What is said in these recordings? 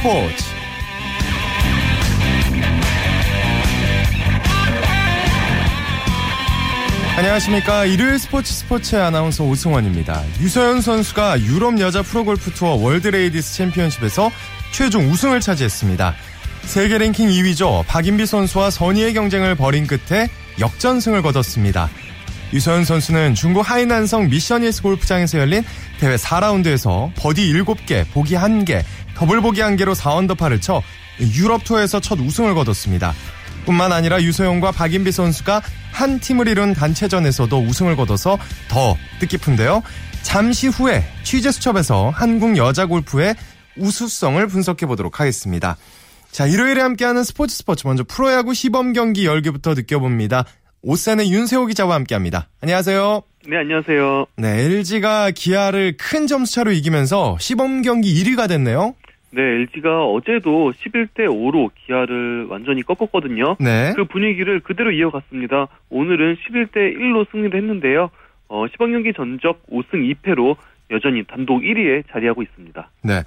스포츠. 안녕하십니까. 일요일 스포츠 스포츠 아나운서 오승원입니다. 유소연 선수가 유럽 여자 프로골프 투어 월드레이디스 챔피언십에서 최종 우승을 차지했습니다. 세계 랭킹 2위죠. 박인비 선수와 선의의 경쟁을 벌인 끝에 역전승을 거뒀습니다. 유소연 선수는 중국 하이난성 미션힐스 골프장에서 열린 대회 4라운드에서 버디 7개, 보기 1개, 더블 보기 1개로 4언더파를 쳐 유럽 투어에서 첫 우승을 거뒀습니다. 뿐만 아니라 유소연과 박인비 선수가 한 팀을 이룬 단체전에서도 우승을 거둬서 더 뜻깊은데요. 잠시 후에 취재 수첩에서 한국 여자 골프의 우수성을 분석해 보도록 하겠습니다. 자, 일요일에 함께하는 스포츠 스포츠 먼저 프로야구 시범 경기 열기부터 느껴봅니다. OSEN의 윤세호 기자와 함께합니다. 안녕하세요. 네, 안녕하세요. 네, LG가 기아를 큰 점수차로 이기면서 시범 경기 1위가 됐네요. 네, LG가 어제도 11대 5로 기아를 완전히 꺾었거든요. 네. 그 분위기를 그대로 이어갔습니다. 오늘은 11대 1로 승리를 했는데요. 어, 시범 경기 전적 5승 2패로 여전히 단독 1위에 자리하고 있습니다. 네.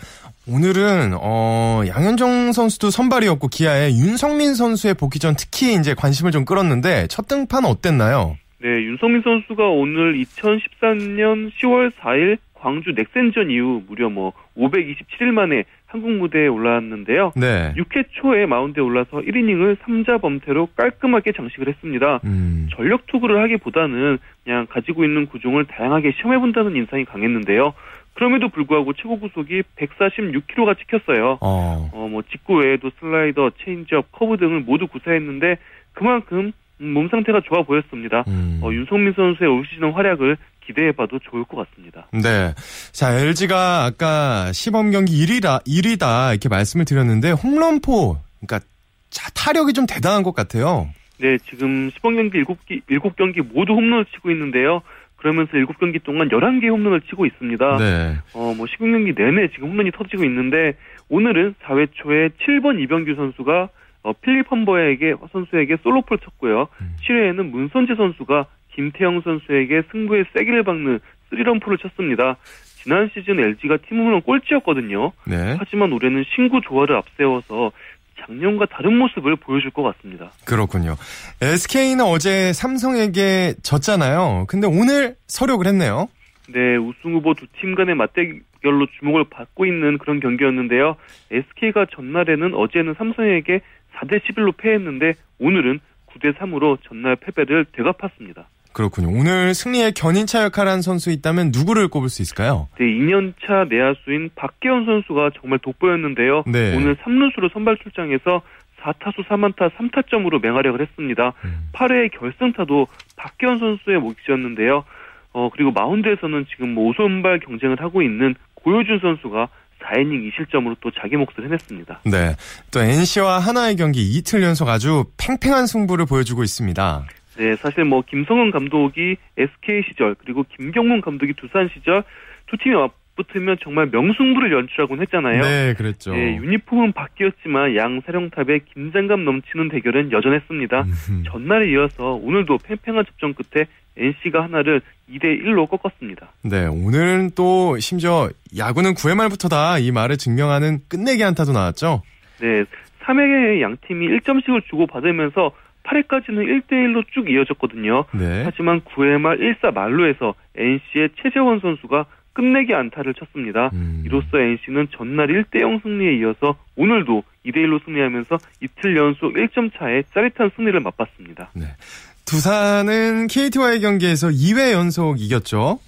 오늘은 어 양현종 선수도 선발이었고 기아의 윤석민 선수의 복귀전 특히 이제 관심을 좀 끌었는데 첫 등판 어땠나요? 네, 윤석민 선수가 오늘 2013년 10월 4일 광주 넥센전 이후 무려 뭐 527일 만에 한국 무대에 올라왔는데요. 네. 6회 초에 마운드에 올라서 1이닝을 3자 범퇴로 깔끔하게 장식을 했습니다. 음. 전력 투구를 하기보다는 그냥 가지고 있는 구종을 다양하게 시험해본다는 인상이 강했는데요. 그럼에도 불구하고 최고 구속이 146km가 찍혔어요. 어. 어, 뭐 직구 외에도 슬라이더, 체인지업, 커브 등을 모두 구사했는데 그만큼 몸 상태가 좋아 보였습니다. 음. 어, 윤성민 선수의 올 시즌 활약을 기대해봐도 좋을 것 같습니다. 네. 자, LG가 아까 시범 경기 1위다, 1위다 이렇게 말씀을 드렸는데 홈런포 그러니까 자, 타력이 좀 대단한 것 같아요. 네, 지금 시범 경기 7기, 7경기 모두 홈런을 치고 있는데요. 그러면서 7경기 동안 11개 홈런을 치고 있습니다. 네. 어, 뭐 10경기 내내 지금 홈런이 터지고 있는데 오늘은 4회 초에 7번 이병규 선수가 어, 필립 험버에게 선수에게 솔로폴 쳤고요. 음. 7회에는 문선재 선수가 김태형 선수에게 승부의 세기를 박는 스리런포를 쳤습니다. 지난 시즌 LG가 팀 홈런 꼴찌였거든요. 네. 하지만 올해는 신구 조화를 앞세워서 작년과 다른 모습을 보여줄 것 같습니다. 그렇군요. SK는 어제 삼성에게 졌잖아요. 근데 오늘 서력을 했네요. 네, 우승 후보 두 팀 간의 맞대결로 주목을 받고 있는 그런 경기였는데요. SK가 전날에는 어제는 삼성에게 4대 11로 패했는데 오늘은 9대 3으로 전날 패배를 되갚았습니다. 그렇군요. 오늘 승리의 견인차 역할한 선수 있다면 누구를 꼽을 수 있을까요? 네, 2년차 내야수인 박계원 선수가 정말 돋보였는데요. 네. 오늘 3루수로 선발 출장해서 4타수 3안타 3타점으로 맹활약을 했습니다. 음. 8회 결승타도 박계원 선수의 몫이었는데요. 어, 그리고 마운드에서는 지금 뭐 오선발 경쟁을 하고 있는 고효준 선수가 4이닝 2실점으로 또 자기 몫을 해냈습니다. 네. 또 NC와 하나의 경기 이틀 연속 아주 팽팽한 승부를 보여주고 있습니다. 네, 사실 뭐 김성은 감독이 SK 시절 그리고 김경문 감독이 두산 시절 두 팀이 맞붙으면 정말 명승부를 연출하곤 했잖아요. 네, 그랬죠. 네, 유니폼은 바뀌었지만 양 사령탑의 긴장감 넘치는 대결은 여전했습니다. 음흠. 전날에 이어서 오늘도 팽팽한 접전 끝에 NC가 하나를 2대 1로 꺾었습니다. 네, 오늘은 또 심지어 야구는 9회 말부터다 이 말을 증명하는 끝내기 안타도 나왔죠. 네, 3회에 양 팀이 1점씩을 주고 받으면서 8회까지는 1대 1로 쭉 이어졌거든요. 네. 하지만 9회 말 1사 말루에서 NC의 최재원 선수가 끝내기 안타를 쳤습니다. 음. 이로써 NC는 전날 1대0 승리에 이어서 오늘도 2대1로 승리하면서 이틀 연속 1점 차의 짜릿한 승리를 맛봤습니다. 네. 두산은 KT와의 경기에서 2회 연속 이겼죠.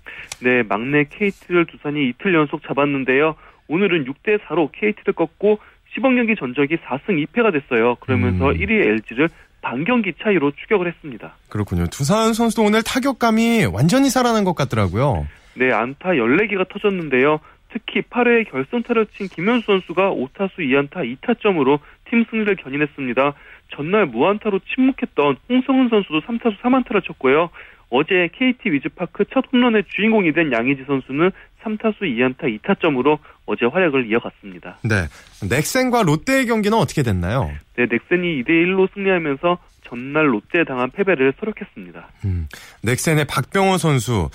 네, 막내 KT를 두산이 이틀 연속 잡았는데요. 오늘은 6대4로 KT를 꺾고 시범 경기 전적이 4승 2패가 됐어요. 그러면서 음. 1위 LG를 반경기 차이로 추격을 했습니다. 그렇군요. 두산 선수도 오늘 타격감이 완전히 살아난 것 같더라고요. 네, 안타 14개가 터졌는데요. 특히 8회 결승타를 친 김현수 선수가 5타수 2안타 2타점으로 팀 승리를 견인했습니다. 전날 무안타로 침묵했던 홍성은 선수도 3타수 3안타를 쳤고요. 어제 KT 위즈파크 첫 홈런의 주인공이 된 양의지 선수는 3타수 2안타 2타점으로 어제 활약을 이어갔습니다. 네. 넥센과 롯데의 경기는 어떻게 됐나요? 네, 넥센이 2대1로 승리하면서 전날 롯데에 당한 패배를 서력했습니다. 음, 넥센의 박병호 선수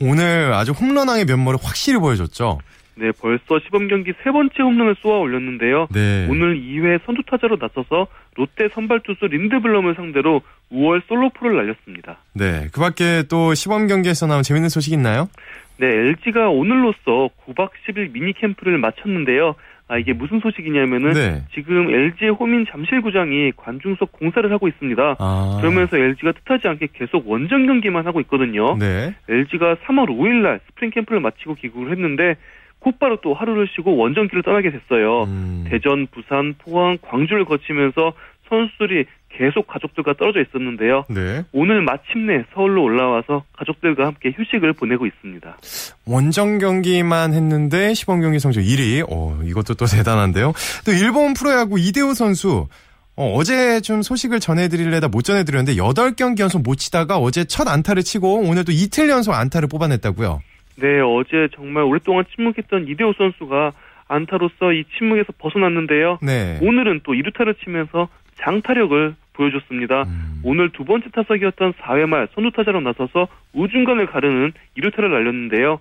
오늘 아주 홈런왕의 면모를 확실히 보여줬죠. 네, 벌써 시범 경기 세 번째 홈런을 쏘아 올렸는데요. 네. 오늘 2회 선두 타자로 나서서 롯데 선발 투수 린드블럼을 상대로 우월 솔로포를 날렸습니다. 네. 그 밖에 또 시범 경기에서 나온 재밌는 소식 있나요? 네, LG가 오늘로써 9박 10일 미니 캠프를 마쳤는데요. 아, 이게 무슨 소식이냐면은 네. 지금 LG의 홈인 잠실구장이 관중석 공사를 하고 있습니다. 아. 그러면서 LG가 뜻하지 않게 계속 원정 경기만 하고 있거든요. 네. LG가 3월 5일 날 스프링 캠프를 마치고 귀국을 했는데 곧바로 또 하루를 쉬고 원정길을 떠나게 됐어요. 음. 대전, 부산, 포항, 광주를 거치면서 선수들이 계속 가족들과 떨어져 있었는데요. 네. 오늘 마침내 서울로 올라와서 가족들과 함께 휴식을 보내고 있습니다. 원정 경기만 했는데 시범 경기 성적 1위. 어, 이것도 또 대단한데요. 또 일본 프로야구 이대호 선수 어, 제좀 소식을 전해드리려다 못 전해드렸는데 8경기 연속 못 치다가 어제 첫 안타를 치고 오늘 또 이틀 연속 안타를 뽑아냈다고요. 네, 어제 정말 오랫동안 침묵했던 이대호 선수가 안타로서 이 침묵에서 벗어났는데요. 네. 오늘은 또 2루타를 치면서 장타력을 보여줬습니다. 음. 오늘 두 번째 타석이었던 4회 말 선두타자로 나서서 우중간을 가르는 2루타를 날렸는데요.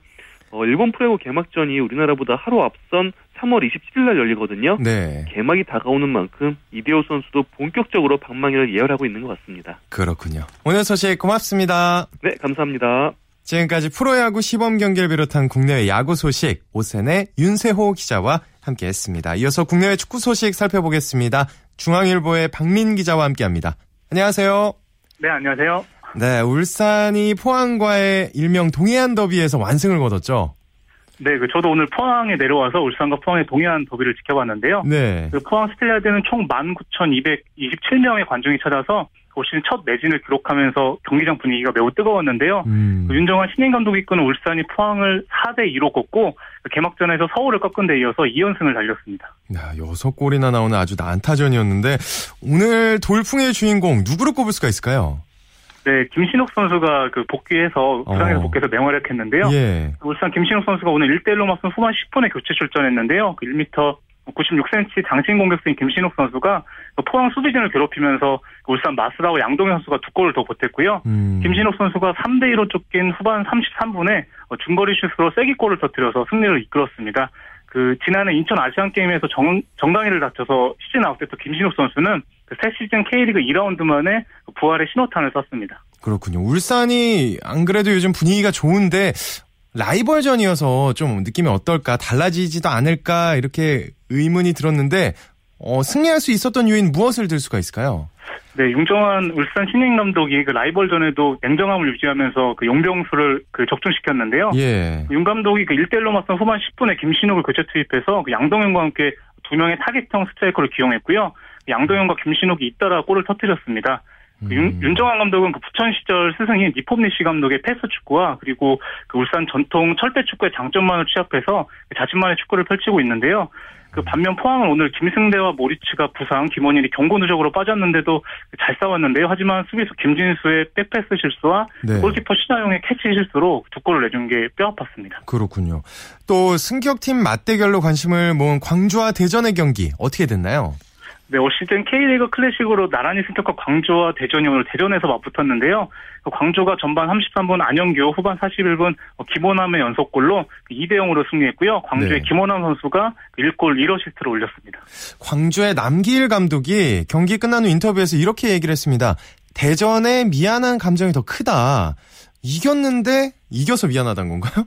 어, 일본 프로야구 개막전이 우리나라보다 하루 앞선 3월 27일 날 열리거든요. 네. 개막이 다가오는 만큼 이대호 선수도 본격적으로 방망이를 예열하고 있는 것 같습니다. 그렇군요. 오늘 소식 고맙습니다. 네, 감사합니다. 지금까지 프로야구 시범 경기를 비롯한 국내외 야구 소식 오센의 윤세호 기자와 함께했습니다. 이어서 국내외 축구 소식 살펴보겠습니다. 중앙일보의 박민 기자와 함께합니다. 안녕하세요. 네, 안녕하세요. 네, 울산이 포항과의 일명 동해안 더비에서 완승을 거뒀죠. 네, 그 저도 오늘 포항에 내려와서 울산과 포항의 동해안 더비를 지켜봤는데요. 네. 그 포항 스텔라드는 총 19,227명의 관중이 찾아서 올 시즌 첫 매진을 기록하면서 경기장 분위기가 매우 뜨거웠는데요. 음. 그 윤정환 신인 감독이 이끄는 울산이 포항을 4대 2로 꺾고 그 개막전에서 서울을 꺾은 데 이어서 2연승을 달렸습니다. 야, 여섯 골이나 나오는 아주 난타전이었는데 오늘 돌풍의 주인공 누구를 꼽을 수가 있을까요? 네, 김신욱 선수가 그 복귀해서 부상에서 어. 복귀해서 맹활약했는데요. 예. 울산 김신욱 선수가 오늘 1대1로 맞선 후반 10분에 교체 출전했는데요. 그 1m 96cm 장신 공격수인 김신욱 선수가 그 포항 수비진을 괴롭히면서 울산 마스라와 양동현 선수가 두 골을 더 보탰고요. 음. 김신욱 선수가 3대 2로 쫓긴 후반 33분에 중거리 슛으로 쐐기골을 터뜨려서 승리를 이끌었습니다. 그 지난해 인천 아시안 게임에서 정, 정강이를 다쳐서 시즌 아웃됐던 김신욱 선수는 그 새 시즌 K리그 2라운드 만에 부활의 신호탄을 쐈습니다. 그렇군요. 울산이 안 그래도 요즘 분위기가 좋은데 라이벌전이어서 좀 느낌이 어떨까 달라지지도 않을까 이렇게 의문이 들었는데 어, 승리할 수 있었던 요인 무엇을 들 수가 있을까요? 네, 윤정환 울산 신인 감독이 그 라이벌전에도 냉정함을 유지하면서 그 용병술을 그 적중시켰는데요. 예. 윤 감독이 그 1대1로 맞선 후반 10분에 김신욱을 교체 투입해서 그 양동현과 함께 두 명의 타겟형 스트라이커를 기용했고요. 양동현과 김신욱이 잇따라 골을 터뜨렸습니다. 그 윤, 음. 윤정환 감독은 그 부천 시절 스승인 니폼니시 감독의 패스 축구와 그리고 그 울산 전통 철퇴 축구의 장점만을 취합해서 그 자신만의 축구를 펼치고 있는데요. 그 반면 포항은 오늘 김승대와 모리츠가 부상, 김원일이 경고 누적으로 빠졌는데도 잘 싸웠는데요. 하지만 수비수 김준수의 백패스 실수와 네. 골키퍼 신화용의 캐치 실수로 두 골을 내준 게 뼈아팠습니다. 그렇군요. 또 승격팀 맞대결로 관심을 모은 광주와 대전의 경기 어떻게 됐나요? 네, 올 시즌 K리그 클래식으로 나란히 승격한 광주와 대전이 오늘 대전에서 맞붙었는데요. 그 광주가 전반 33분 안영규, 후반 41분 김원함의 연속골로 2대 0으로 승리했고요. 광주의 네. 김원함 선수가 1골 1어시스트를 올렸습니다. 광주의 남기일 감독이 경기 끝난 후 인터뷰에서 이렇게 얘기를 했습니다. 대전의 미안한 감정이 더 크다. 이겼는데 이겨서 미안하다는 건가요?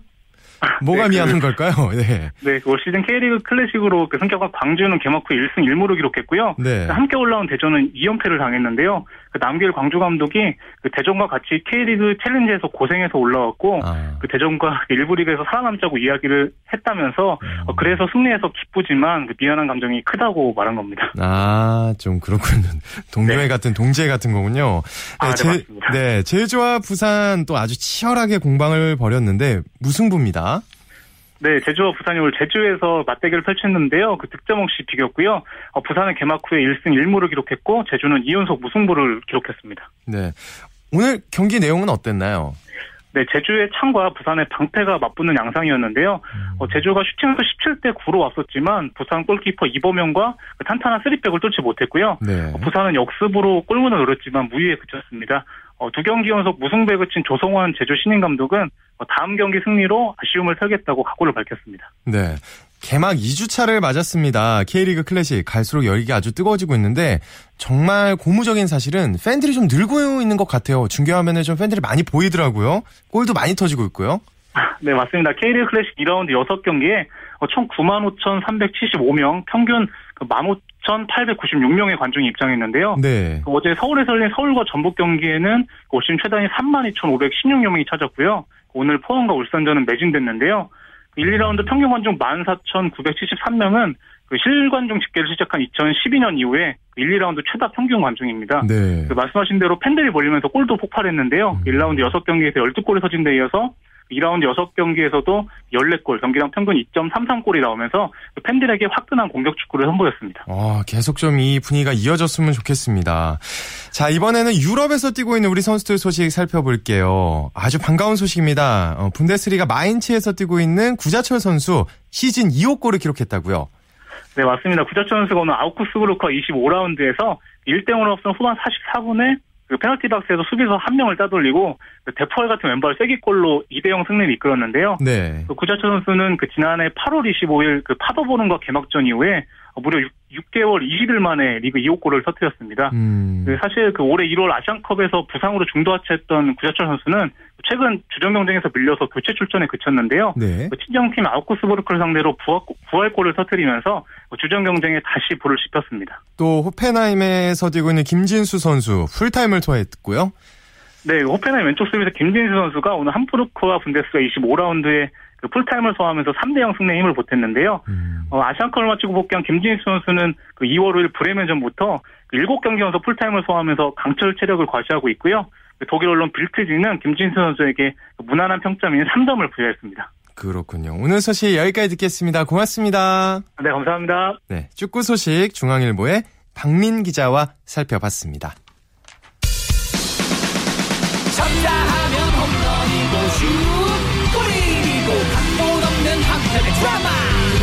뭐가 네, 그- 미안한 걸까요? 네. 네, 올 시즌 K리그 클래식으로 그 승격한 광주는 개막 후 1승 1무를 기록했고요. 네. 함께 올라온 대전은 2연패를 당했는데요. 그 남길 광주 감독이 그 대전과 같이 K리그 챌린지에서 고생해서 올라왔고 아. 그 대전과 일부 리그에서 살아남자고 이야기를 했다면서 음. 어, 그래서 승리해서 기쁘지만 그 미안한 감정이 크다고 말한 겁니다. 아, 좀 그렇군요. 동료애 네. 같은 동지애 같은 거군요. 아, 네, 제, 맞습니다. 네, 제주와 부산 또 아주 치열하게 공방을 벌였는데 무승부입니다. 네, 제주와 부산이 오늘 제주에서 맞대결을 펼쳤는데요. 그 득점 없이 비겼고요. 어, 부산은 개막 후에 1승 1무를 기록했고 제주는 2연속 무승부를 기록했습니다. 네. 오늘 경기 내용은 어땠나요? 네, 제주의 창과 부산의 방패가 맞붙는 양상이었는데요. 어, 제주가 슈팅에서 17대 9로 앞섰지만 부산 골키퍼 이범영과 그 탄탄한 쓰리백을 뚫지 못했고요. 네. 어, 부산은 역습으로 골문을 노렸지만 무위에 그쳤습니다. 어, 두 경기 연속 무승부에 그친 조성원 제주 신인 감독은 어, 다음 경기 승리로 아쉬움을 털겠다고 각오를 밝혔습니다. 네. 개막 2주차를 맞았습니다. K리그 클래식 갈수록 열기가 아주 뜨거워지고 있는데 정말 고무적인 사실은 팬들이 좀 늘고 있는 것 같아요. 중계화면에 좀 팬들이 많이 보이더라고요. 골도 많이 터지고 있고요. 네, 맞습니다. K리그 클래식 2라운드 6경기에 총 95,375명, 평균 15,896명의 관중이 입장했는데요. 네. 어제 서울에서 열린 서울과 전북 경기에는 올 시즌 최다인 32,516명이 찾았고요. 오늘 포항과 울산전은 매진됐는데요. 1, 2라운드 평균 관중 14,973명은 그 실관중 집계를 시작한 2012년 이후에 1, 2라운드 최다 평균 관중입니다. 네. 그 말씀하신 대로 팬들이 몰리면서 골도 폭발했는데요. 1라운드 6경기에서 12골이 터진 데 이어서 2라운드 6경기에서도 14골, 경기당 평균 2.33골이 나오면서 팬들에게 화끈한 공격 축구를 선보였습니다. 어, 계속 좀 이 분위기가 이어졌으면 좋겠습니다. 자, 이번에는 유럽에서 뛰고 있는 우리 선수들 소식 살펴볼게요. 아주 반가운 소식입니다. 어, 분데스리가 마인츠에서 뛰고 있는 구자철 선수 시즌 2호 골을 기록했다고요. 네, 맞습니다. 구자철 선수가 오늘 아우쿠스부르크 25라운드에서 1대0으로 앞선 후반 44분에 그 페널티 박스에서 수비수 한 명을 따돌리고 그 대포알 같은 왼발 쐐기골로 2대0 승리를 이끌었는데요. 네. 그 구자철 선수는 그 지난해 8월 25일 그 파도보는과 개막전 이후에 무려 6, 개월 20일 만에 리그 2호 골을 터뜨렸습니다. 음. 그 사실 그 올해 1월 아시안컵에서 부상으로 중도 하차했던 구자철 선수는 최근 주전 경쟁에서 밀려서 교체 출전에 그쳤는데요. 네. 그 친정팀 아우쿠스부르크를 상대로 부활골을 터뜨리면서 주전 경쟁에 다시 불을 씹혔습니다. 또 호펜하임에서 뛰고 있는 김진수 선수 풀타임을 소화했고요. 네, 호펜하임 왼쪽 수비수 김진수 선수가 오늘 함부르크와 분데스리가 25라운드에 그 풀타임을 소화하면서 3대0 승리에 힘을 보탰는데요. 음. 어, 아시안컵을 마치고 복귀한 김진수 선수는 그 2월 5일 브레멘전부터 그 7경기 연속 풀타임을 소화하면서 강철 체력을 과시하고 있고요. 그 독일 언론 빌트지는 김진수 선수에게 그 무난한 평점인 3점을 부여했습니다. 그렇군요. 오늘 소식 여기까지 듣겠습니다. 고맙습니다. 네, 감사합니다. 네, 축구 소식 중앙일보의 박민 기자와 살펴봤습니다.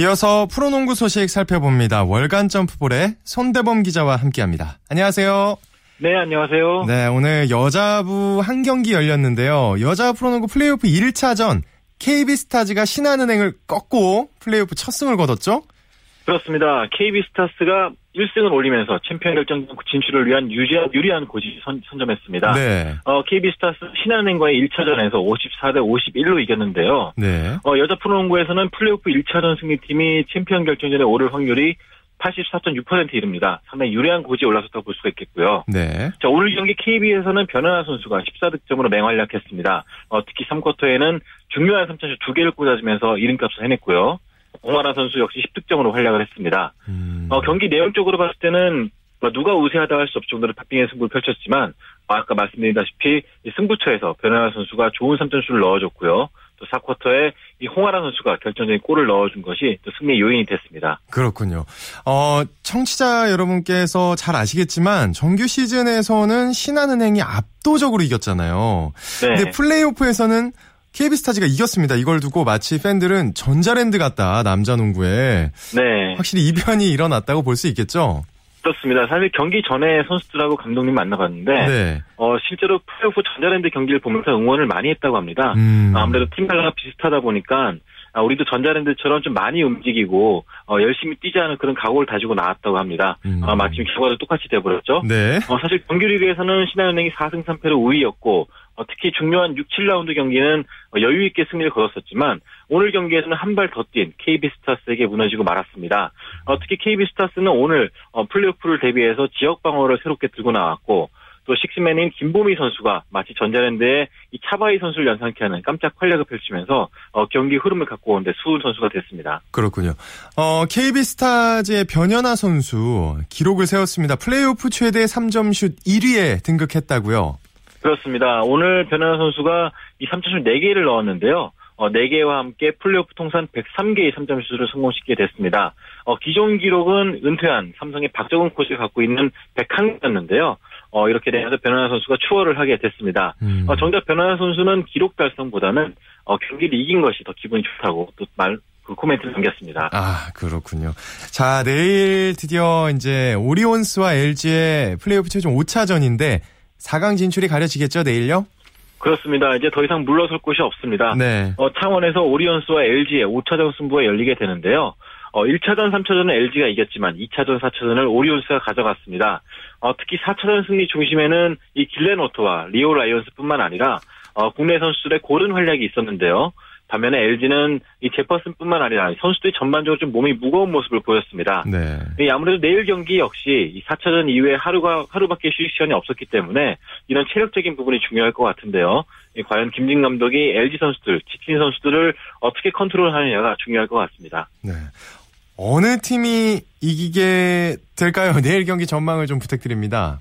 이어서 프로농구 소식 살펴봅니다. 월간 점프볼의 손대범 기자와 함께합니다. 안녕하세요. 네, 안녕하세요. 네, 오늘 여자부 한 경기 열렸는데요. 여자 프로농구 플레이오프 1차전 KB스타즈가 신한은행을 꺾고 플레이오프 첫 승을 거뒀죠? 그렇습니다. KB스타스가 1승을 올리면서 챔피언 결정전 진출을 위한 유리한, 유리한 고지 선, 선점했습니다. 네. 어, KB스타스 신한은행과의 1차전에서 54대 51로 이겼는데요. 네. 어, 여자 프로농구에서는 플레이오프 1차전 승리팀이 챔피언 결정전에 오를 확률이 84.6%에 이릅니다. 상당히 유리한 고지에 올라섰다고 볼 수가 있겠고요. 네. 자, 오늘 경기 KB에서는 변현아 선수가 14득점으로 맹활약했습니다. 어, 특히 3쿼터에는 중요한 3차슛 2개를 꽂아주면서 이름값을 해냈고요. 홍아라 선수 역시 10득점으로 활약을 했습니다. 음. 어, 경기 내용적으로 봤을 때는 뭐 누가 우세하다 할 수 없을 정도로 박빙의 승부를 펼쳤지만 어, 아까 말씀드린다시피 이 승부처에서 변현아 선수가 좋은 3점슛을 넣어줬고요. 또 4쿼터에 이 홍아라 선수가 결정적인 골을 넣어준 것이 또 승리의 요인이 됐습니다. 그렇군요. 어, 청취자 여러분께서 잘 아시겠지만 정규 시즌에서는 신한은행이 압도적으로 이겼잖아요. 네. 근데 플레이오프에서는 KB스타즈가 이겼습니다. 이걸 두고 마치 팬들은 전자랜드 같다 남자 농구에 네. 확실히 이변이 일어났다고 볼 수 있겠죠. 그렇습니다. 사실 경기 전에 선수들하고 감독님 만나봤는데 네. 어, 실제로 플레이오프 전자랜드 경기를 보면서 응원을 많이 했다고 합니다. 음. 아무래도 팀 컬러가 비슷하다 보니까 아, 우리도 전자랜드처럼 좀 많이 움직이고 어, 열심히 뛰자는 그런 각오를 다지고 나왔다고 합니다. 음. 아, 마침 결과도 똑같이 돼버렸죠. 네. 어, 사실 정규리그에서는 신한은행이 4승 3패로 우위였고 어, 특히 중요한 6, 7라운드 경기는 어, 여유 있게 승리를 거뒀었지만 오늘 경기에서는 한 발 더 뛴 KB스타스에게 무너지고 말았습니다. 어, 특히 KB스타스는 오늘 어, 플레이오프를 대비해서 지역 방어를 새롭게 들고 나왔고 또 식스맨인 김보미 선수가 마치 전자랜드의 이 차바이 선수를 연상케 하는 깜짝 활약을 펼치면서 어, 경기 흐름을 갖고 오는데 수훈 선수가 됐습니다. 그렇군요. 어, KB스타즈의 변현아 선수 기록을 세웠습니다. 플레이오프 최대 3점슛 1위에 등극했다고요. 그렇습니다. 오늘 변현아 선수가 이 3점슛 4개를 넣었는데요. 어, 4개와 함께 플레이오프 통산 103개의 3점 슛을 성공시키게 됐습니다. 어, 기존 기록은 은퇴한 삼성의 박정훈 코치가 갖고 있는 101개였는데요. 어, 이렇게 되면서 변화나 선수가 추월을 하게 됐습니다. 음. 어, 정작 변화나 선수는 기록 달성보다는 어, 경기를 이긴 것이 더 기분이 좋다고 또 말, 그 코멘트를 남겼습니다. 아, 그렇군요. 자, 내일 드디어 이제 오리온스와 LG의 플레이오프 최종 5차전인데 4강 진출이 가려지겠죠, 내일요? 그렇습니다. 이제 더 이상 물러설 곳이 없습니다. 네. 어, 창원에서 오리온스와 LG의 5차전 승부가 열리게 되는데요. 어, 1차전, 3차전은 LG가 이겼지만 2차전, 4차전을 오리온스가 가져갔습니다. 어, 특히 4차전 승리 중심에는 이 길렌워터와 리오 라이온스뿐만 아니라 어, 국내 선수들의 고른 활약이 있었는데요. 반면에 LG는 이 제퍼슨뿐만 아니라 선수들이 전반적으로 좀 몸이 무거운 모습을 보였습니다. 네. 이 아무래도 내일 경기 역시 이 4차전 이후에 하루가 하루밖에 휴식 시간이 없었기 때문에 이런 체력적인 부분이 중요할 것 같은데요. 이 과연 김진 감독이 LG 선수들, 지킨 선수들을 어떻게 컨트롤하느냐가 중요할 것 같습니다. 네. 어느 팀이 이기게 될까요? 내일 경기 전망을 좀 부탁드립니다.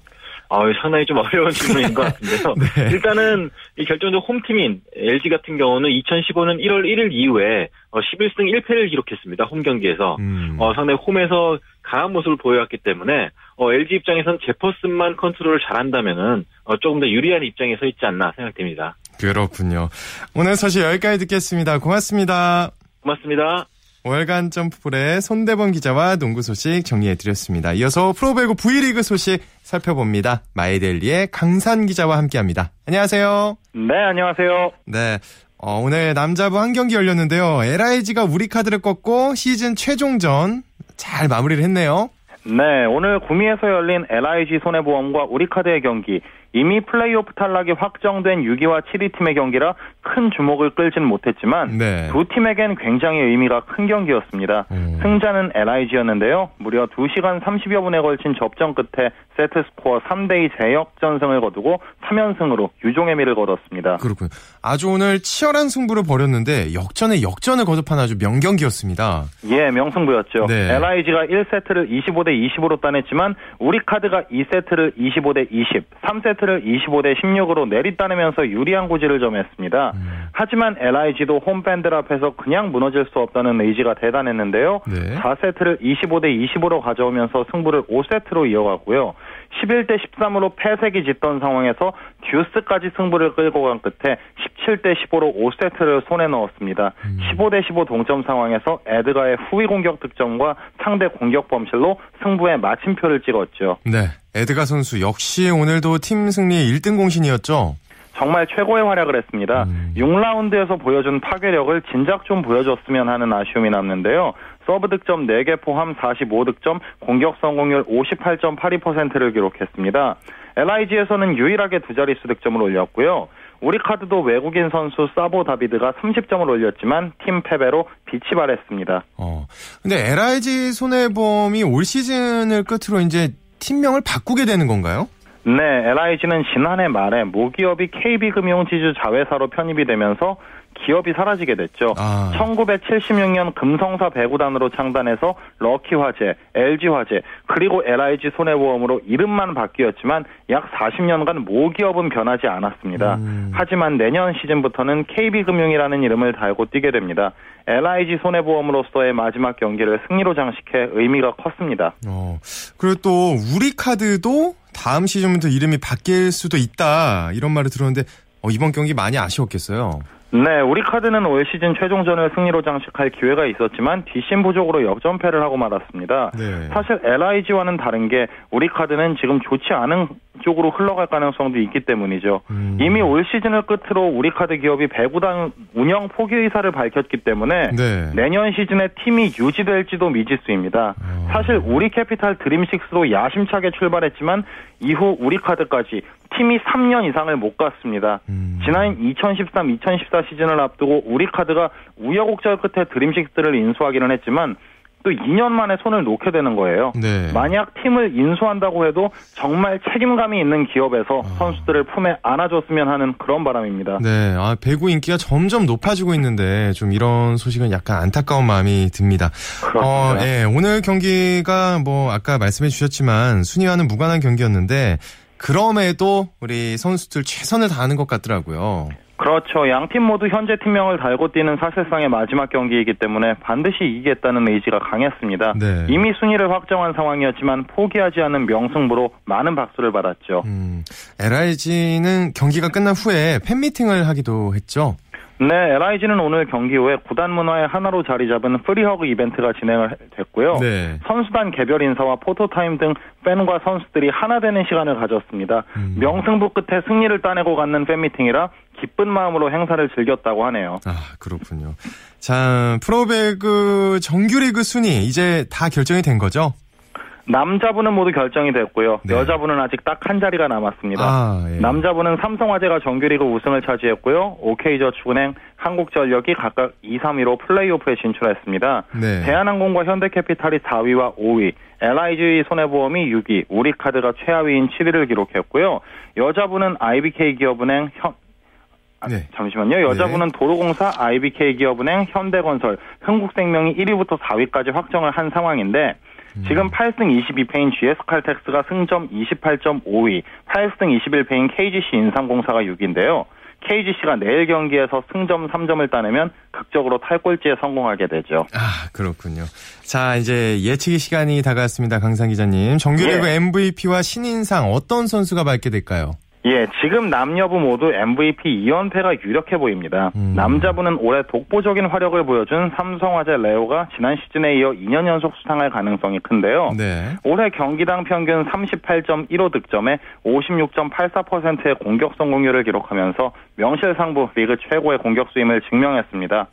아, 상당히 좀 어려운 질문인 것 같은데요. 네. 일단은 이 결정적 홈팀인 LG 같은 경우는 2015년 1월 1일 이후에 어, 11승 1패를 기록했습니다. 홈 경기에서. 음. 어, 상당히 홈에서 강한 모습을 보여왔기 때문에 어, LG 입장에선 제퍼슨만 컨트롤을 잘한다면은 어, 조금 더 유리한 입장에 서 있지 않나 생각됩니다. 그렇군요. 오늘 소식 여기까지 듣겠습니다. 고맙습니다. 고맙습니다. 월간 점프볼의 손대범 기자와 농구 소식 정리해드렸습니다. 이어서 프로배구 V리그 소식 살펴봅니다. 마이델리의 강산 기자와 함께합니다. 안녕하세요. 네, 안녕하세요. 네. 어, 오늘 남자부 한 경기 열렸는데요. LIG가 우리 카드를 꺾고 시즌 최종전 잘 마무리를 했네요. 네, 오늘 구미에서 열린 LIG 손해보험과 우리카드의 경기. 이미 플레이오프 탈락이 확정된 6위와 7위 팀의 경기라 큰 주목을 끌지는 못했지만 네. 두 팀에겐 굉장히 의미가 큰 경기였습니다. 음. 승자는 LIG였는데요. 무려 2시간 30여 분에 걸친 접전 끝에 세트 스코어 3대2 재역전승을 거두고 3연승으로 유종의 미를 거뒀습니다. 그렇군요. 아주 오늘 치열한 승부를 벌였는데 역전에 역전을 거듭한 아주 명경기였습니다. 예, 명승부였죠. 네. LIG가 1세트를 25대 20으로 따냈지만 우리 카드가 2세트를 25대 20, 3세트 를 25대 16으로 내리따내면서 유리한 고지를 점했습니다. 음. 하지만 LIG도 홈팬들 앞에서 그냥 무너질 수 없다는 의지가 대단했는데요. 네. 4세트를 25대 20으로 가져오면서 승부를 5세트로 이어갔고요. 11대 13으로 패색이 짙던 상황에서 듀스까지 승부를 끌고 간 끝에 17대 15로 5세트를 손에 넣었습니다. 15대 15 동점 상황에서 에드가의 후위 공격 득점과 상대 공격 범실로 승부에 마침표를 찍었죠. 네. 에드가 선수 역시 오늘도 팀 승리의 1등 공신이었죠. 정말 최고의 활약을 했습니다. 음. 6라운드에서 보여준 파괴력을 진작 좀 보여줬으면 하는 아쉬움이 남는데요. 서브 득점 4개 포함 45득점, 공격 성공률 58.82%를 기록했습니다. LIG에서는 유일하게 두 자릿수 득점을 올렸고요. 우리 카드도 외국인 선수 사보 다비드가 30점을 올렸지만 팀 패배로 빛이 바랬습니다. 어. 근데 LIG 손해보험이 올 시즌을 끝으로 이제 팀명을 바꾸게 되는 건가요? 네, LIG는 지난해 말에 모기업이 KB금융지주 자회사로 편입이 되면서 기업이 사라지게 됐죠. 아. 1976년 금성사 배구단으로 창단해서 럭키화재, LG화재, 그리고 LIG 손해보험으로 이름만 바뀌었지만 약 40년간 모기업은 변하지 않았습니다. 음. 하지만 내년 시즌부터는 KB금융이라는 이름을 달고 뛰게 됩니다. LIG 손해보험으로서의 마지막 경기를 승리로 장식해 의미가 컸습니다. 어. 그리고 또 우리 카드도 다음 시즌부터 이름이 바뀔 수도 있다 이런 말을 들었는데 어, 이번 경기 많이 아쉬웠겠어요. 네, 우리 카드는 올 시즌 최종전을 승리로 장식할 기회가 있었지만 뒷심 부족으로 역전패를 하고 말았습니다. 네. 사실 LIG와는 다른 게 우리 카드는 지금 좋지 않은 쪽으로 흘러갈 가능성도 있기 때문이죠. 음. 이미 올 시즌을 끝으로 우리 카드 기업이 배구단 운영 포기 의사를 밝혔기 때문에 네. 내년 시즌에 팀이 유지될지도 미지수입니다. 어. 사실 우리 캐피탈 드림식스도 야심차게 출발했지만 이후 우리 카드까지 팀이 3년 이상을 못 갔습니다. 음. 지난 2013-2014 시즌을 앞두고 우리 카드가 우여곡절 끝에 드림식스를 인수하기는 했지만 또 2년 만에 손을 놓게 되는 거예요. 네. 만약 팀을 인수한다고 해도 정말 책임감이 있는 기업에서 아. 선수들을 품에 안아줬으면 하는 그런 바람입니다. 네, 아, 배구 인기가 점점 높아지고 있는데 좀 이런 소식은 약간 안타까운 마음이 듭니다. 그렇습니다. 어, 예, 오늘 경기가 뭐 아까 말씀해 주셨지만 순위와는 무관한 경기였는데 그럼에도 우리 선수들 최선을 다하는 것 같더라고요. 그렇죠. 양팀 모두 현재 팀명을 달고 뛰는 사실상의 마지막 경기이기 때문에 반드시 이기겠다는 의지가 강했습니다. 네. 이미 순위를 확정한 상황이었지만 포기하지 않은 명승부로 많은 박수를 받았죠. 음, LIG는 경기가 끝난 후에 팬미팅을 하기도 했죠. 네, LIG는 오늘 경기 후에 구단 문화의 하나로 자리 잡은 프리허그 이벤트가 진행을 됐고요. 네. 선수단 개별 인사와 포토타임 등 팬과 선수들이 하나 되는 시간을 가졌습니다. 음. 명승부 끝에 승리를 따내고 갖는 팬미팅이라 기쁜 마음으로 행사를 즐겼다고 하네요. 아, 그렇군요. 자, 프로배구 정규리그 순위 이제 다 결정이 된 거죠? 남자부는 모두 결정이 됐고요. 네. 여자부는 아직 딱 한 자리가 남았습니다. 아, 예. 남자부는 삼성화재가 정규리그 우승을 차지했고요. OK저축은행, 한국전력이 각각 2, 3위로 플레이오프에 진출했습니다. 네. 대한항공과 현대캐피탈이 4위와 5위, LIG 손해보험이 6위, 우리카드가 최하위인 7위를 기록했고요. 여자부는 IBK 기업은행, 현, 아, 네. 잠시만요. 여자부는 도로공사, IBK 기업은행, 현대건설, 흥국생명이 1위부터 4위까지 확정을 한 상황인데 음. 지금 8승 22패인 GS칼텍스가 승점 28.5위, 8승 21패인 KGC 인삼공사가 6위인데요. KGC가 내일 경기에서 승점 3점을 따내면 극적으로 탈꼴찌에 성공하게 되죠. 아, 그렇군요. 자, 이제 예측의 시간이 다가왔습니다. 강상 기자님. 정규리그 예. MVP와 신인상 어떤 선수가 밟게 될까요? 예, 지금 남녀부 모두 MVP 2연패가 유력해 보입니다. 음. 남자부는 올해 독보적인 화력을 보여준 삼성화재 레오가 지난 시즌에 이어 2년 연속 수상할 가능성이 큰데요. 네. 올해 경기당 평균 38.15 득점에 56.84%의 공격 성공률을 기록하면서 명실상부 리그 최고의 공격수임을 증명했습니다.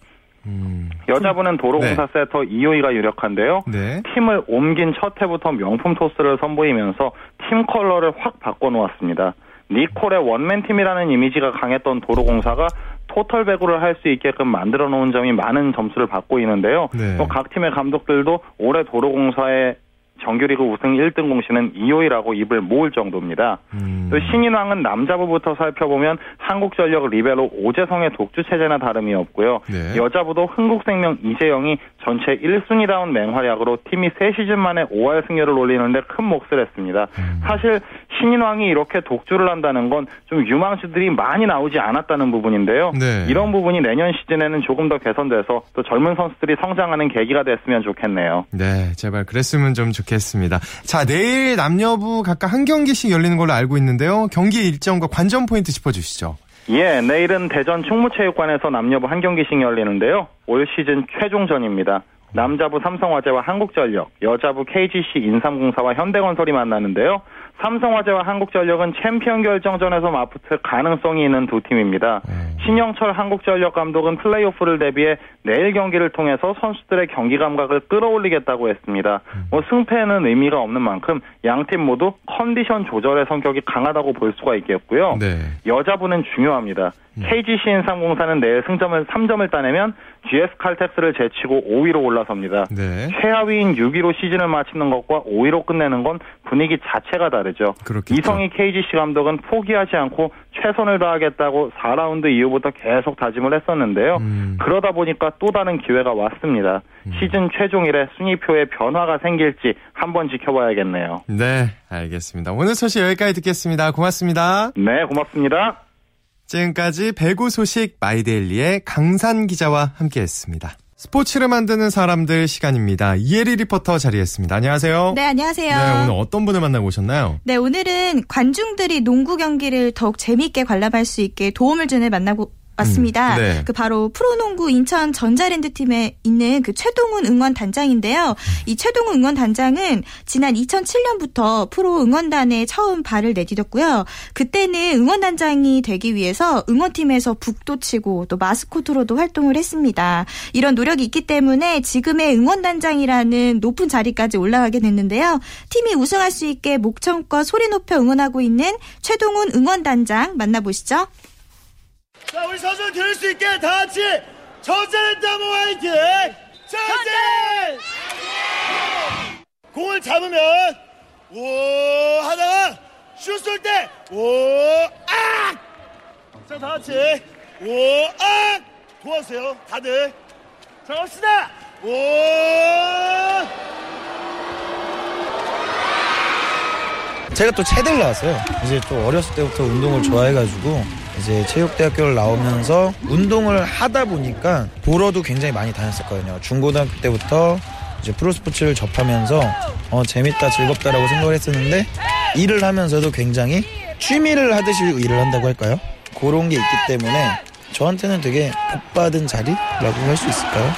음. 여자부는 도로공사 세터 이효희가 유력한데요. 네. 팀을 옮긴 첫 해부터 명품 토스를 선보이면서 팀 컬러를 확 바꿔놓았습니다. 니콜의 원맨 팀이라는 이미지가 강했던 도로공사가 토털 배구를 할 수 있게끔 만들어 놓은 점이 많은 점수를 받고 있는데요. 네. 또 각 팀의 감독들도 올해 도로공사의 정규리그 우승 1등 공신은 이효희라고 입을 모을 정도입니다. 음. 또 신인왕은 남자부부터 살펴보면 한국전력 리베로 오재성의 독주 체제나 다름이 없고요. 네. 여자부도 흥국생명 이재영이 전체 1순위다운 맹활약으로 팀이 3시즌 만에 5할 승률을 올리는데 큰 몫을 했습니다. 음. 사실 신인왕이 이렇게 독주를 한다는 건 좀 유망주들이 많이 나오지 않았다는 부분인데요. 네. 이런 부분이 내년 시즌에는 조금 더 개선돼서 또 젊은 선수들이 성장하는 계기가 됐으면 좋겠네요. 네, 제발 그랬으면 좀 좋겠습니다. 자, 내일 남녀부 각각 한 경기씩 열리는 걸로 알고 있는데요. 경기 일정과 관전 포인트 짚어주시죠. 예, 내일은 대전 충무체육관에서 남녀부 한 경기씩 열리는데요. 올 시즌 최종전입니다. 남자부 삼성화재와 한국전력, 여자부 KGC 인삼공사와 현대건설이 만나는데요. 삼성화재와 한국전력은 챔피언 결정전에서 맞붙을 가능성이 있는 두 팀입니다. 음. 신영철 한국전력 감독은 플레이오프를 대비해 내일 경기를 통해서 선수들의 경기 감각을 끌어올리겠다고 했습니다. 뭐 승패는 의미가 없는 만큼 양 팀 모두 컨디션 조절의 성격이 강하다고 볼 수가 있겠고요. 네. 여자부는 중요합니다. KGC 인삼공사는 내일 승점을 3점을 따내면 GS 칼텍스를 제치고 5위로 올라섭니다. 네. 최하위인 6위로 시즌을 마치는 것과 5위로 끝내는 건 분위기 자체가 다르죠. 그렇겠죠. 이성희 KGC 감독은 포기하지 않고 최선을 다하겠다고 4라운드 이후부터 계속 다짐을 했었는데요. 음. 그러다 보니까 또 다른 기회가 왔습니다. 시즌 최종일에 순위표에 변화가 생길지 한번 지켜봐야겠네요. 네, 알겠습니다. 오늘 소식 여기까지 듣겠습니다. 고맙습니다. 네, 고맙습니다. 지금까지 배구 소식 마이데일리의 강산 기자와 함께했습니다. 스포츠를 만드는 사람들 시간입니다. 이혜리 리포터 자리했습니다. 안녕하세요. 네, 안녕하세요. 네, 오늘 어떤 분을 만나고 오셨나요? 네, 오늘은 관중들이 농구 경기를 더욱 재미있게 관람할 수 있게 도움을 주는 만나고 왔습니다. 음, 네. 그 바로 프로농구 인천 전자랜드 팀에 있는 그 최동훈 응원 단장인데요. 이 최동훈 응원 단장은 지난 2007년부터 프로 응원단에 처음 발을 내디뎠고요. 그때는 응원 단장이 되기 위해서 응원팀에서 북도 치고 또 마스코트로도 활동을 했습니다. 이런 노력이 있기 때문에 지금의 응원 단장이라는 높은 자리까지 올라가게 됐는데요. 팀이 우승할 수 있게 목청껏 소리 높여 응원하고 있는 최동훈 응원 단장 만나보시죠. 자, 우리 선수를 들을 수 있게 다 같이 전자랜드 한번 화이팅! 전자! 공을 잡으면 오 하다가 슛 쏠 때오 아! 자, 다 같이 오 아! 도와주세요, 다들. 자, 갑시다. 오! 제가 또 체대를 나왔어요. 이제 또 어렸을 때부터 운동을 좋아해가지고 이제 체육대학교를 나오면서 운동을 하다 보니까 보러도 굉장히 많이 다녔었거든요. 중고등학교 때부터 이제 프로스포츠를 접하면서 어, 재밌다, 즐겁다라고 생각을 했었는데 일을 하면서도 굉장히 취미를 하듯이 일을 한다고 할까요? 그런 게 있기 때문에 저한테는 되게 복받은 자리라고 할 수 있을까요?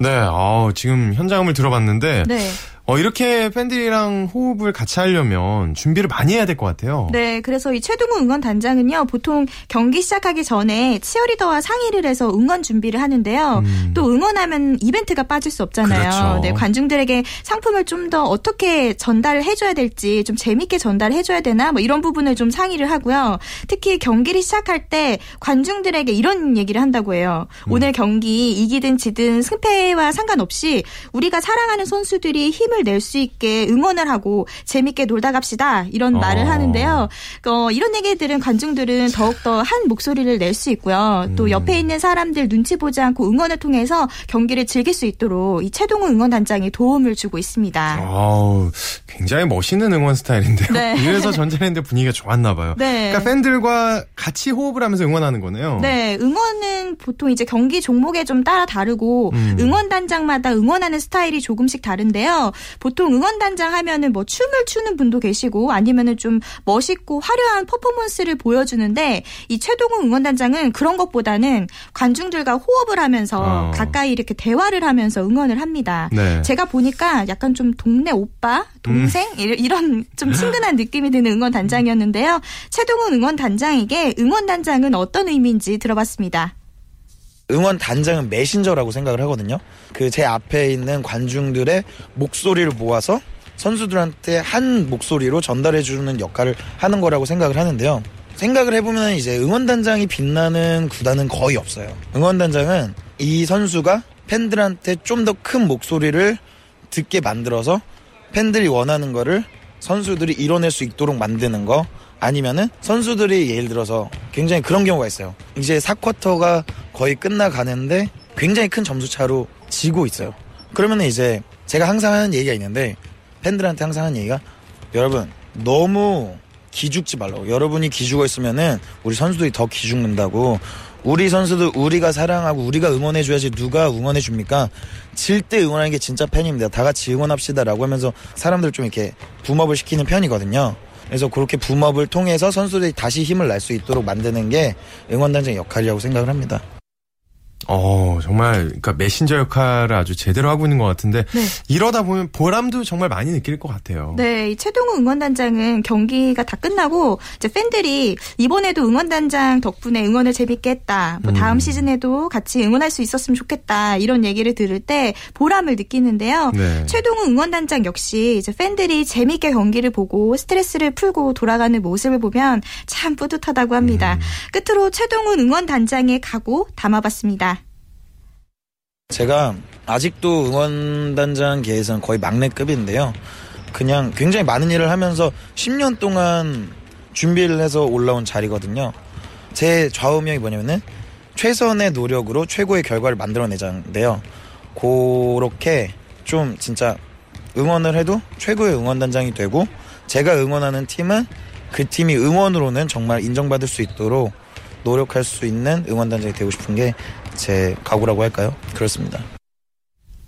네, 어, 지금 현장음을 들어봤는데 네. 어, 이렇게 팬들이랑 호흡을 같이 하려면 준비를 많이 해야 될 것 같아요. 네, 그래서 이 최동우 응원단장은요, 보통 경기 시작하기 전에 치어리더와 상의를 해서 응원 준비를 하는데요. 음. 또 응원하면 이벤트가 빠질 수 없잖아요. 그렇죠. 네, 관중들에게 상품을 좀 더 어떻게 전달을 해줘야 될지 좀 재밌게 전달해줘야 되나 뭐 이런 부분을 좀 상의를 하고요. 특히 경기를 시작할 때 관중들에게 이런 얘기를 한다고 해요. 음. 오늘 경기 이기든 지든 승패와 상관없이 우리가 사랑하는 선수들이 힘을 낼 수 있게 응원을 하고 재밌게 놀다 갑시다 이런 어. 말을 하는데요. 어, 이런 얘기들은 관중들은 더욱더 한 목소리를 낼 수 있고요. 또 음. 옆에 있는 사람들 눈치 보지 않고 응원을 통해서 경기를 즐길 수 있도록 이 최동우 응원단장이 도움을 주고 있습니다. 아우, 굉장히 멋있는 응원 스타일인데요. 네. 이래서 전자랜드 분위기가 좋았나 봐요. 네. 그러니까 팬들과 같이 호흡을 하면서 응원하는 거네요. 네, 응원은 보통 이제 경기 종목에 좀 따라 다르고 음. 응원단장마다 응원하는 스타일이 조금씩 다른데요. 보통 응원단장 하면은 뭐 춤을 추는 분도 계시고 아니면은 좀 멋있고 화려한 퍼포먼스를 보여주는데 이 최동우 응원단장은 그런 것보다는 관중들과 호흡을 하면서 어. 가까이 이렇게 대화를 하면서 응원을 합니다. 네. 제가 보니까 약간 좀 동네 오빠, 동생 음. 이- 이런 좀 친근한 느낌이 드는 응원 단장이었는데요. 최동훈 응원 단장에게 응원 단장은 어떤 의미인지 들어봤습니다. 응원 단장은 메신저라고 생각을 하거든요. 그 제 앞에 있는 관중들의 목소리를 모아서 선수들한테 한 목소리로 전달해 주는 역할을 하는 거라고 생각을 하는데요. 생각을 해보면 이제 응원단장이 빛나는 구단은 거의 없어요. 응원단장은 이 선수가 팬들한테 좀 더 큰 목소리를 듣게 만들어서 팬들이 원하는 거를 선수들이 이뤄낼 수 있도록 만드는 거 아니면은 선수들이 예를 들어서 굉장히 그런 경우가 있어요. 이제 4쿼터가 거의 끝나가는데 굉장히 큰 점수 차로 지고 있어요. 그러면 이제 제가 항상 하는 얘기가 있는데 팬들한테 항상 하는 얘기가 여러분 너무 기죽지 말라고. 여러분이 기죽어 있으면은 우리 선수들이 더 기죽는다고. 우리 선수들 우리가 사랑하고 우리가 응원해줘야지 누가 응원해줍니까? 질 때 응원하는 게 진짜 팬입니다. 다 같이 응원합시다라고 하면서 사람들 좀 이렇게 붐업을 시키는 편이거든요. 그래서 그렇게 붐업을 통해서 선수들이 다시 힘을 낼 수 있도록 만드는 게 응원단장의 역할이라고 생각을 합니다. 어, 정말, 그러니까 메신저 역할을 아주 제대로 하고 있는 것 같은데, 네. 이러다 보면 보람도 정말 많이 느낄 것 같아요. 네, 이 최동우 응원단장은 경기가 다 끝나고 이제 팬들이 이번에도 응원단장 덕분에 응원을 재밌게 했다. 뭐 다음 음. 시즌에도 같이 응원할 수 있었으면 좋겠다. 이런 얘기를 들을 때 보람을 느끼는데요. 네. 최동우 응원단장 역시 이제 팬들이 재밌게 경기를 보고 스트레스를 풀고 돌아가는 모습을 보면 참 뿌듯하다고 합니다. 끝으로 최동우 응원단장의 각오 담아봤습니다. 제가 아직도 응원단장 계에서는 거의 막내급인데요. 그냥 굉장히 많은 일을 하면서 10년 동안 준비를 해서 올라온 자리거든요. 제 좌우명이 뭐냐면은 최선의 노력으로 최고의 결과를 만들어내자인데요. 그렇게 좀 진짜 응원을 해도 최고의 응원단장이 되고 제가 응원하는 팀은 그 팀이 응원으로는 정말 인정받을 수 있도록 노력할 수 있는 응원단장이 되고 싶은 게 제 각오라고 할까요? 그렇습니다.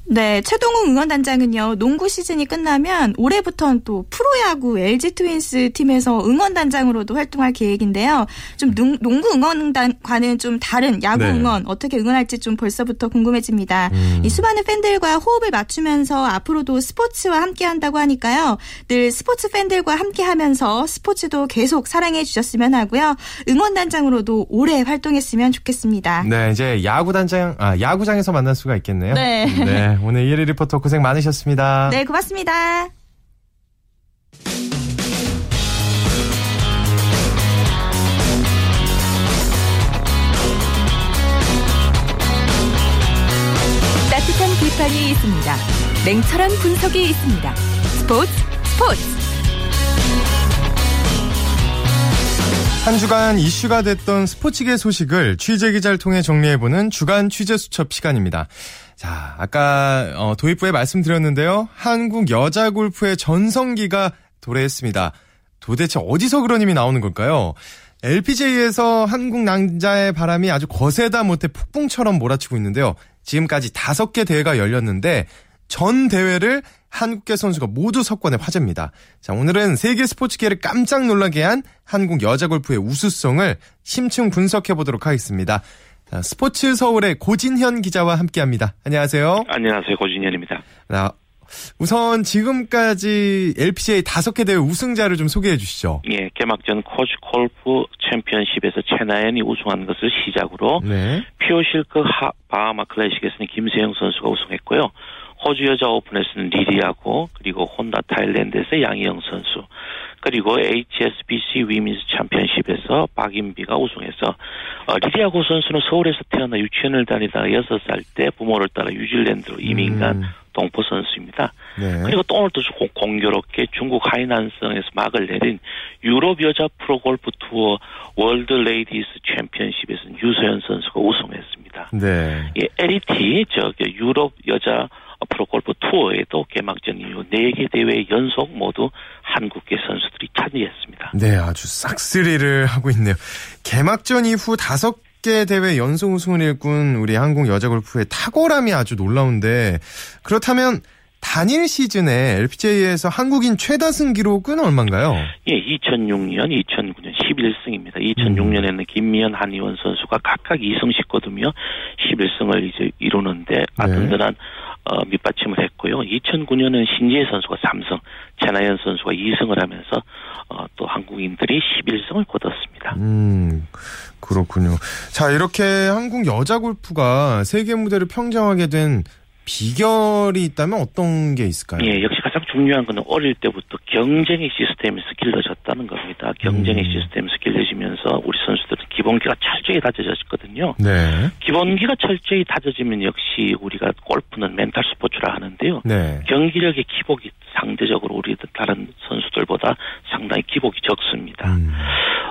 네, 최동우 응원단장은요, 농구 시즌이 끝나면 올해부터는 또 프로야구 LG 트윈스 팀에서 응원단장으로도 활동할 계획인데요. 좀 농, 농구 응원단과는 좀 다른 야구 네. 응원, 어떻게 응원할지 좀 벌써부터 궁금해집니다. 음. 이 수많은 팬들과 호흡을 맞추면서 앞으로도 스포츠와 함께 한다고 하니까요. 늘 스포츠 팬들과 함께 하면서 스포츠도 계속 사랑해 주셨으면 하고요. 응원단장으로도 오래 활동했으면 좋겠습니다. 네, 이제 야구단장, 아, 야구장에서 만날 수가 있겠네요. 네. 네, 오늘 1위 리포터 고생 많으셨습니다. 네, 고맙습니다. 따뜻한 비판이 있습니다. 냉철한 분석이 있습니다. 스포츠 스포츠 한 주간 이슈가 됐던 스포츠계 소식을 취재 기자를 통해 정리해보는 주간 취재 수첩 시간입니다. 자, 아까 어, 도입부에 말씀드렸는데요. 한국 여자 골프의 전성기가 도래했습니다. 도대체 어디서 그런 힘이 나오는 걸까요? LPGA에서 한국 남자의 바람이 아주 거세다 못해 폭풍처럼 몰아치고 있는데요. 지금까지 다섯 개 대회가 열렸는데 전 대회를 한국계 선수가 모두 석권의 화제입니다. 자, 오늘은 세계 스포츠계를 깜짝 놀라게 한 한국 여자 골프의 우수성을 심층 분석해 보도록 하겠습니다. 자, 스포츠 서울의 고진현 기자와 함께 합니다. 안녕하세요. 안녕하세요. 고진현입니다. 자, 우선 지금까지 LPGA 다섯 개 대회 우승자를 좀 소개해 주시죠. 예, 개막전 코치 골프 챔피언십에서 최나연이 우승한 것을 시작으로 네. 피오실크 하, 바하마 클래식에서는 김세영 선수가 우승했고요. 호주 여자 오픈에서는 리디아 고 그리고 혼다 타일랜드에서 양희영 선수 그리고 HSBC 위민스 챔피언십에서 박인비가 우승해서 어, 리디아 고 선수는 서울에서 태어나 유치원을 다니다가 6살 때 부모를 따라 뉴질랜드로 이민 간 음. 동포 선수입니다. 네. 그리고 또 오늘 또 공- 공교롭게 중국 하이난성에서 막을 내린 유럽 여자 프로 골프 투어 월드 레이디스 챔피언십에서는 유소연 선수가 우승했습니다. 네. 예, LET 저기 유럽 여자 프로골프 투어에도 개막전 이후 4개 대회 연속 모두 한국계 선수들이 차지했습니다. 네, 아주 싹쓸이를 하고 있네요. 개막전 이후 다섯 개 대회 연속 우승을 일군 우리 한국 여자 골프의 탁월함이 아주 놀라운데 그렇다면 단일 시즌에 LPGA에서 한국인 최다승 기록은 얼마인가요? 예, 2006년, 2009년 11승입니다. 2006년에는 김미연, 한희원 선수가 각각 2승씩 거두며 11승을 이제 이루는데 아든든한 어, 밑받침을 했고요. 2009년은 신지혜 선수가 3승, 최나연 선수가 2승을 하면서 어, 또 한국인들이 11승을 거뒀습니다. 음, 그렇군요. 자, 이렇게 한국 여자 골프가 세계 무대를 평정하게 된 비결이 있다면 어떤 게 있을까요? 예, 역시 가장 중요한 것은 어릴 때부터 경쟁의 시스템에서 길러졌다는 겁니다. 경쟁의 음. 시스템에서 길러지면서 우리 선수들은 기본기가 철저히 다져졌거든요. 네. 기본기가 철저히 다져지면 역시 우리가 골프는 멘탈 스포츠라 하는데요. 네. 경기력의 기복이 상대적으로 우리 다른 선수들보다 상당히 기복이 적습니다. 음.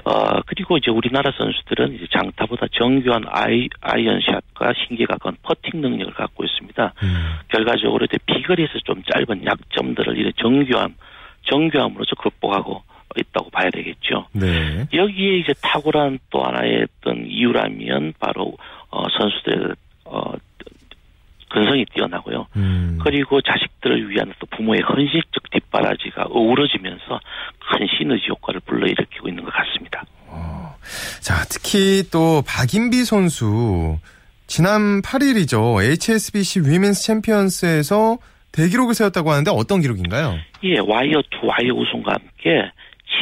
어, 그리고 이제 우리나라 선수들은 이제 장타보다 정교한 아이, 아이언샷과 신기가 가까운 퍼팅 능력을 갖고 있습니다. 음. 결과적으로 이제 비거리에서 좀 짧은 약점들을 이런 정교함, 정교함으로서 극복하고 있다고 봐야 되겠죠. 네. 여기에 이제 탁월한 또 하나의 어떤 이유라면 바로 어, 선수들의 어, 근성이 뛰어나고요. 음. 그리고 자식들을 위한 또 부모의 헌신적 뒷바라지가 어우러지면서 큰 시너지 효과를 불러일으키고 있는 것 같습니다. 자, 특히 또 박인비 선수 지난 8일이죠. HSBC 위민스 챔피언스에서 대기록을 세웠다고 하는데 어떤 기록인가요? 예, 와이어 투 와이어 우승과 함께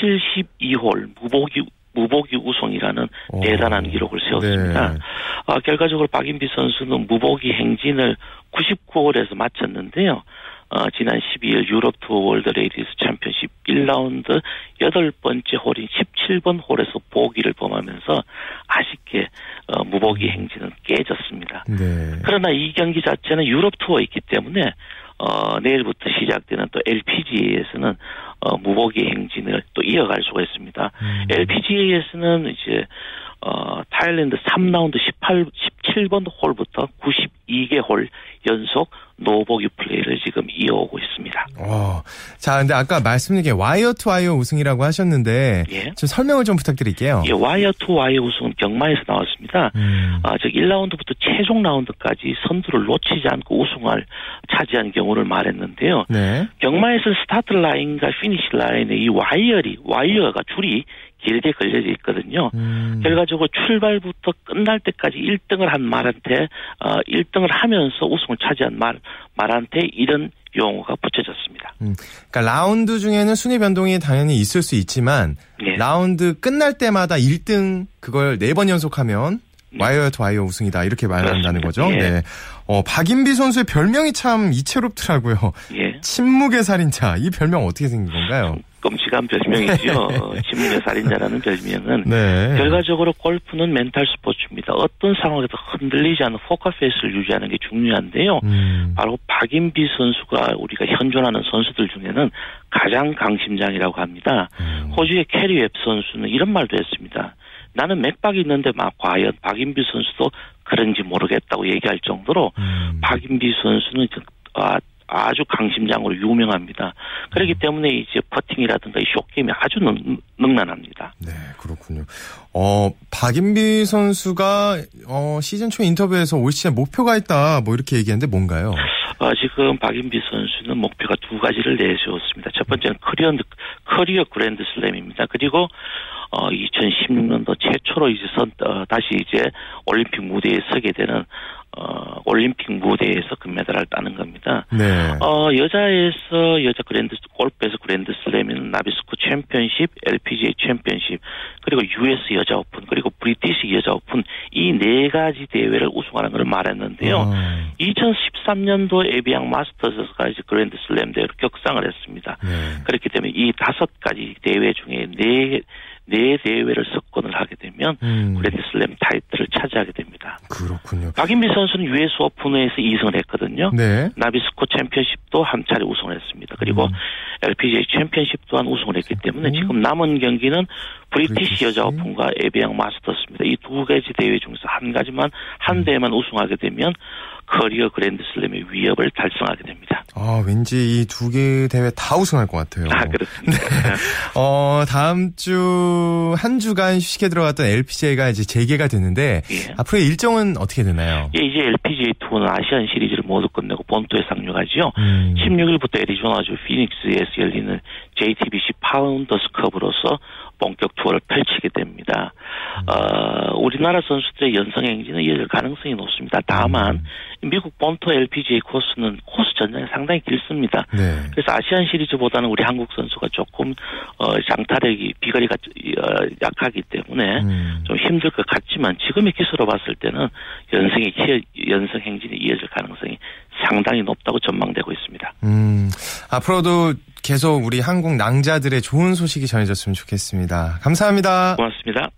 72홀 무보기 무보기 우승이라는 오. 대단한 기록을 세웠습니다. 네. 아, 결과적으로 박인비 선수는 무보기 행진을 99홀에서 마쳤는데요. 어, 지난 12일 유럽 투어 월드 레이디스 챔피언십 1라운드 여덟 번째 홀인 17번 홀에서 보기를 범하면서 아쉽게 어, 무보기 행진은 깨졌습니다. 네. 그러나 이 경기 자체는 유럽 투어에 있기 때문에 어, 내일부터 시작되는 또 LPGA에서는 어, 무보기 행진을 또 이어갈 수가 있습니다. 음. LPGA에서는 이제 어, 타일랜드 3라운드 18, 17번 홀부터 92개 홀 연속 노보기 플레이를 지금 이어오고 있습니다. 어. 자, 근데 아까 말씀드린 게 와이어 투 와이어 우승이라고 하셨는데 예. 좀 설명을 좀 부탁드릴게요. 이 와이어 투 와이어 우승은 경마에서 나왔습니다. 음. 아, 즉 1라운드부터 최종 라운드까지 선두를 놓치지 않고 우승을 차지한 경우를 말했는데요. 네. 경마에서 스타트 라인과 피니시 라인에 이 와이어리, 와이어가 줄이 길게 걸려져 있거든요. 음. 결과적으로 출발부터 끝날 때까지 1등을 한 말한테, 어, 1등을 하면서 우승을 차지한 말, 말한테 이런 용어가 붙여졌습니다. 그러니까 라운드 중에는 순위 변동이 당연히 있을 수 있지만 네. 라운드 끝날 때마다 1등 그걸 네 번 연속하면 와이어 투 와이어 우승이다 이렇게 말한다는 거죠. 예. 네. 어, 박인비 선수의 별명이 참 이채롭더라고요. 예. 침묵의 살인자 이 별명 어떻게 생긴 건가요? 끔찍한 별명이죠. 어, 침묵의 살인자라는 별명은 네. 결과적으로 골프는 멘탈 스포츠입니다. 어떤 상황에도 흔들리지 않는 포커페이스를 유지하는 게 중요한데요. 음. 바로 박인비 선수가 우리가 현존하는 선수들 중에는 가장 강심장이라고 합니다. 음. 호주의 캐리 웹 선수는 이런 말도 했습니다. 나는 맥박이 있는데 막 과연 박인비 선수도 그런지 모르겠다고 얘기할 정도로 음. 박인비 선수는 아, 아주 강심장으로 유명합니다. 그렇기 때문에 이제 퍼팅이라든가 이 숏게임이 아주 능, 능란합니다. 네, 그렇군요. 어, 박인비 선수가 어, 시즌 초 인터뷰에서 올 시즌 목표가 있다 뭐 이렇게 얘기했는데 뭔가요? 어, 지금 박인비 선수는 목표가 두 가지를 내세웠습니다. 첫 번째는 커리어, 커리어 그랜드 슬램입니다. 그리고 어, 2016년도 최초로 이제 선, 어, 다시 이제 올림픽 무대에 서게 되는 어, 올림픽 무대에서 금메달을 따는 겁니다. 네. 어, 여자에서 여자 그랜드 골프에서 그랜드 슬램인 나비스코 챔피언십, LPGA 챔피언십, 그리고 US 여자 오픈, 그리고 브리티시 여자 오픈 이 네 가지 대회를 우승하는 걸 말했는데요. 어. 2013년도 에비앙 마스터즈가 이제 그랜드 슬램 대회로 격상을 했습니다. 네. 그렇기 때문에 이 다섯 가지 대회 중에 네, 네 대회를 석권을 하게 되면 음, 그랜드 슬램 타이틀을 차지하게 됩니다. 그렇군요. 박인비 선수는 US 오픈에서 2승을 했거든요. 네. 나비스코 챔피언십도 한 차례 우승을 했습니다. 그리고 음. LPGA 챔피언십 또한 우승을 했기 때문에 음. 지금 남은 경기는 브리티시. 여자 오픈과 에비앙 마스터스입니다. 이 두 가지 대회 중에서 한 가지만 음. 한 대회만 우승하게 되면 커리어 그랜드 슬램의 위업을 달성하게 됩니다. 아, 왠지 이 두 개 대회 다 우승할 것 같아요. 아 그렇습니다. 어, 다음 주 한 주간 휴식에 들어갔던 LPGA가 이제 재개가 되는데 예. 앞으로의 일정은 어떻게 되나요? 예, 이제 LPGA 투어는 아시안 시리즈를 모두 끝내고 본토에 상륙하지요. 음. 16일부터 애리조나주 피닉스에서 열리는 JTBC 파운더스 컵으로서 본격 투어를 펼치게 됩니다. 어, 우리나라 선수들의 연승 행진은 이어질 가능성이 높습니다. 다만 미국 본토 LPGA 코스는 코스 전장이 상당히 길습니다. 네. 그래서 아시안 시리즈보다는 우리 한국 선수가 조금 어, 장타력이 비거리가 어, 약하기 때문에 음. 좀 힘들 것 같지만 지금의 기수로 봤을 때는 연승이 키- 연승 행진이 이어질 가능성이 상당히 높다고 전망되고 있습니다. 음, 앞으로도 계속 우리 한국 낭자들의 좋은 소식이 전해졌으면 좋겠습니다. 감사합니다. 고맙습니다.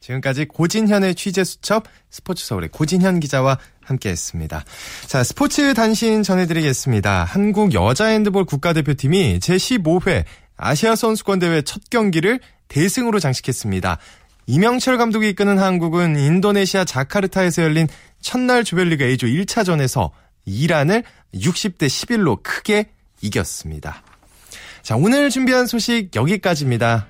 지금까지 고진현의 취재 수첩 스포츠 서울의 고진현 기자와 함께했습니다. 자, 스포츠 단신 전해드리겠습니다. 한국 여자 핸드볼 국가대표팀이 제15회 아시아 선수권 대회 첫 경기를 대승으로 장식했습니다. 이명철 감독이 이끄는 한국은 인도네시아 자카르타에서 열린 첫날 조별리그 A조 1차전에서 이란을 60대 11로 크게 이겼습니다. 자, 오늘 준비한 소식 여기까지입니다.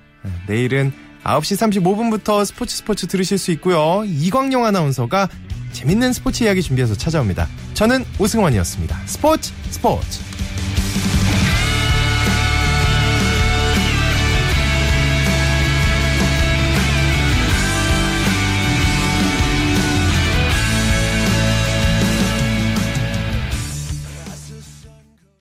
내일은 9시 35분부터 스포츠 스포츠 들으실 수 있고요. 이광용 아나운서가 재밌는 스포츠 이야기 준비해서 찾아옵니다. 저는 오승원이었습니다. 스포츠 스포츠.